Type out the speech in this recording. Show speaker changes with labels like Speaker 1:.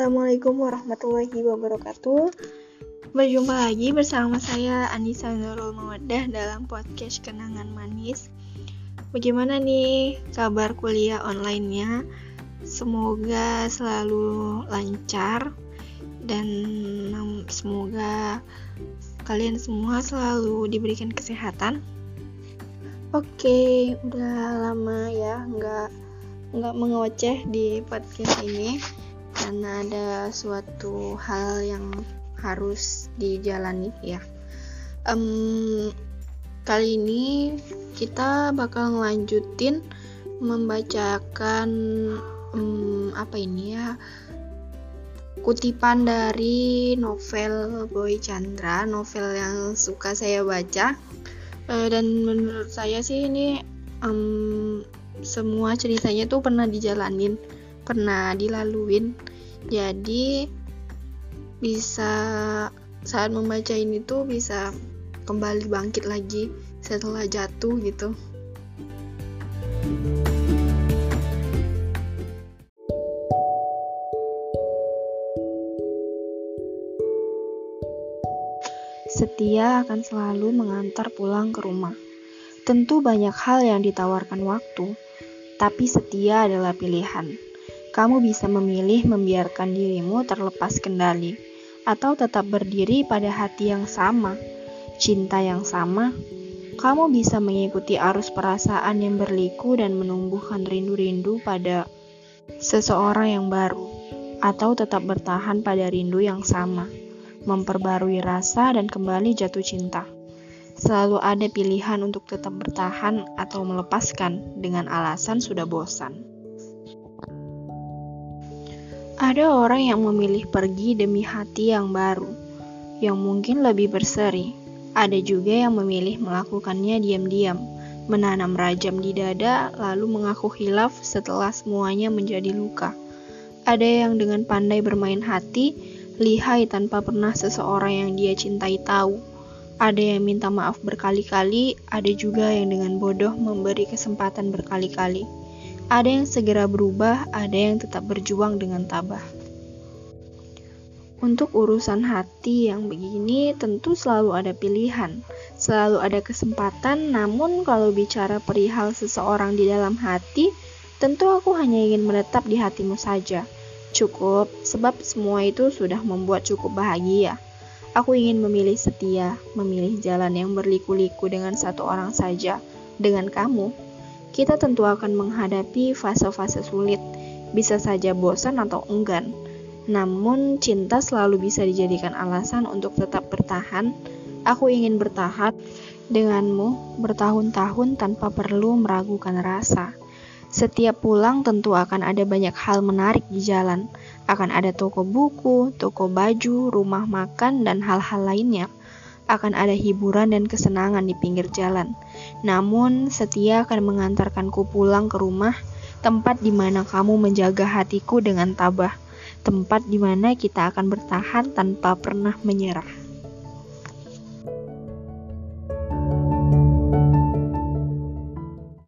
Speaker 1: Assalamualaikum warahmatullahi wabarakatuh. Berjumpa lagi bersama saya Anissa Nurul Mawadah dalam podcast Kenangan Manis. Bagaimana nih kabar kuliah online-nya? Semoga selalu lancar dan semoga kalian semua selalu diberikan kesehatan. Oke, udah lama ya nggak nggak mengoceh di podcast ini karena ada suatu hal yang harus dijalani ya. Um, kali ini kita bakal ngelanjutin membacakan um, apa ini ya kutipan dari novel Boy Chandra, novel yang suka saya baca uh, dan menurut saya sih ini um, semua ceritanya tuh pernah dijalanin pernah dilaluin jadi bisa saat membaca ini tuh bisa kembali bangkit lagi setelah jatuh gitu Setia akan selalu mengantar pulang ke rumah. Tentu banyak hal yang ditawarkan waktu, tapi setia adalah pilihan. Kamu bisa memilih membiarkan dirimu terlepas kendali, atau tetap berdiri pada hati yang sama, cinta yang sama. Kamu bisa mengikuti arus perasaan yang berliku dan menumbuhkan rindu-rindu pada seseorang yang baru, atau tetap bertahan pada rindu yang sama memperbarui rasa, dan kembali jatuh cinta. Selalu ada pilihan untuk tetap bertahan atau melepaskan dengan alasan sudah bosan. Ada orang yang memilih pergi demi hati yang baru, yang mungkin lebih berseri. Ada juga yang memilih melakukannya diam-diam, menanam rajam di dada, lalu mengaku hilaf setelah semuanya menjadi luka. Ada yang dengan pandai bermain hati, lihai tanpa pernah seseorang yang dia cintai tahu. Ada yang minta maaf berkali-kali, ada juga yang dengan bodoh memberi kesempatan berkali-kali. Ada yang segera berubah, ada yang tetap berjuang dengan tabah. Untuk urusan hati yang begini, tentu selalu ada pilihan, selalu ada kesempatan. Namun, kalau bicara perihal seseorang di dalam hati, tentu aku hanya ingin menetap di hatimu saja. Cukup, sebab semua itu sudah membuat cukup bahagia. Aku ingin memilih setia, memilih jalan yang berliku-liku dengan satu orang saja, dengan kamu. Kita tentu akan menghadapi fase-fase sulit, bisa saja bosan atau enggan. Namun, cinta selalu bisa dijadikan alasan untuk tetap bertahan. Aku ingin bertahan denganmu bertahun-tahun tanpa perlu meragukan rasa. Setiap pulang tentu akan ada banyak hal menarik di jalan. Akan ada toko buku, toko baju, rumah makan, dan hal-hal lainnya. Akan ada hiburan dan kesenangan di pinggir jalan. Namun, setia akan mengantarkanku pulang ke rumah, tempat di mana kamu menjaga hatiku dengan tabah. Tempat di mana kita akan bertahan tanpa pernah menyerah.